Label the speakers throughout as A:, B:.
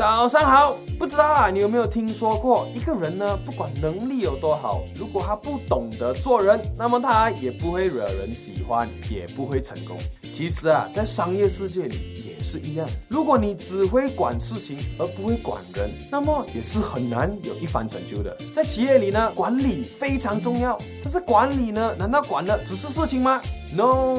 A: 早上好，不知道啊，你有没有听说过一个人呢？不管能力有多好，如果他不懂得做人，那么他也不会惹人喜欢，也不会成功。其实啊，在商业世界里也是一样。如果你只会管事情而不会管人，那么也是很难有一番成就的。在企业里呢，管理非常重要。但是管理呢，难道管的只是事情吗？No，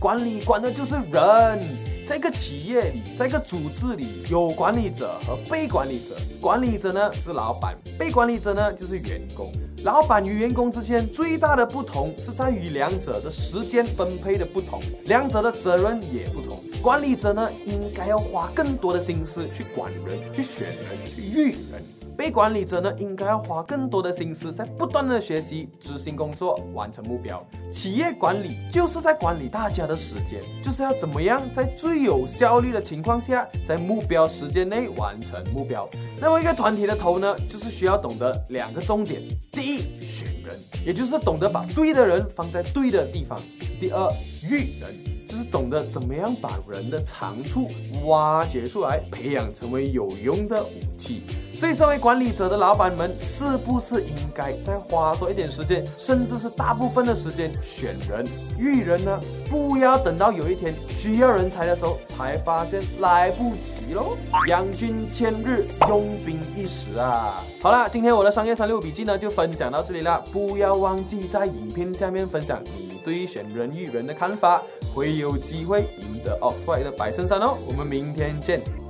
A: 管理管的就是人。在一个企业里，在一个组织里，有管理者和被管理者。管理者呢是老板，被管理者呢就是员工。老板与员工之间最大的不同是在于两者的时间分配的不同，两者的责任也不同。管理者呢应该要花更多的心思去管人，去选人，去育人。被管理者呢，应该要花更多的心思在不断的学习、执行工作、完成目标。企业管理就是在管理大家的时间，就是要怎么样在最有效率的情况下，在目标时间内完成目标。那么一个团体的头呢，就是需要懂得两个重点：第一，选人，也就是懂得把对的人放在对的地方；第二，育人，是懂得怎么样把人的长处挖掘出来，培养成为有用的武器。所以，身为管理者的老板们，是不是应该再花多一点时间，甚至是大部分的时间选人、育人呢？不要等到有一天需要人才的时候，才发现来不及喽。养军千日，用兵一时啊！好了，今天我的商业三六笔记呢，就分享到这里了。不要忘记在影片下面分享你对选人育人的看法，会有机会赢得 Oxford 的白衬衫哦。我们明天见。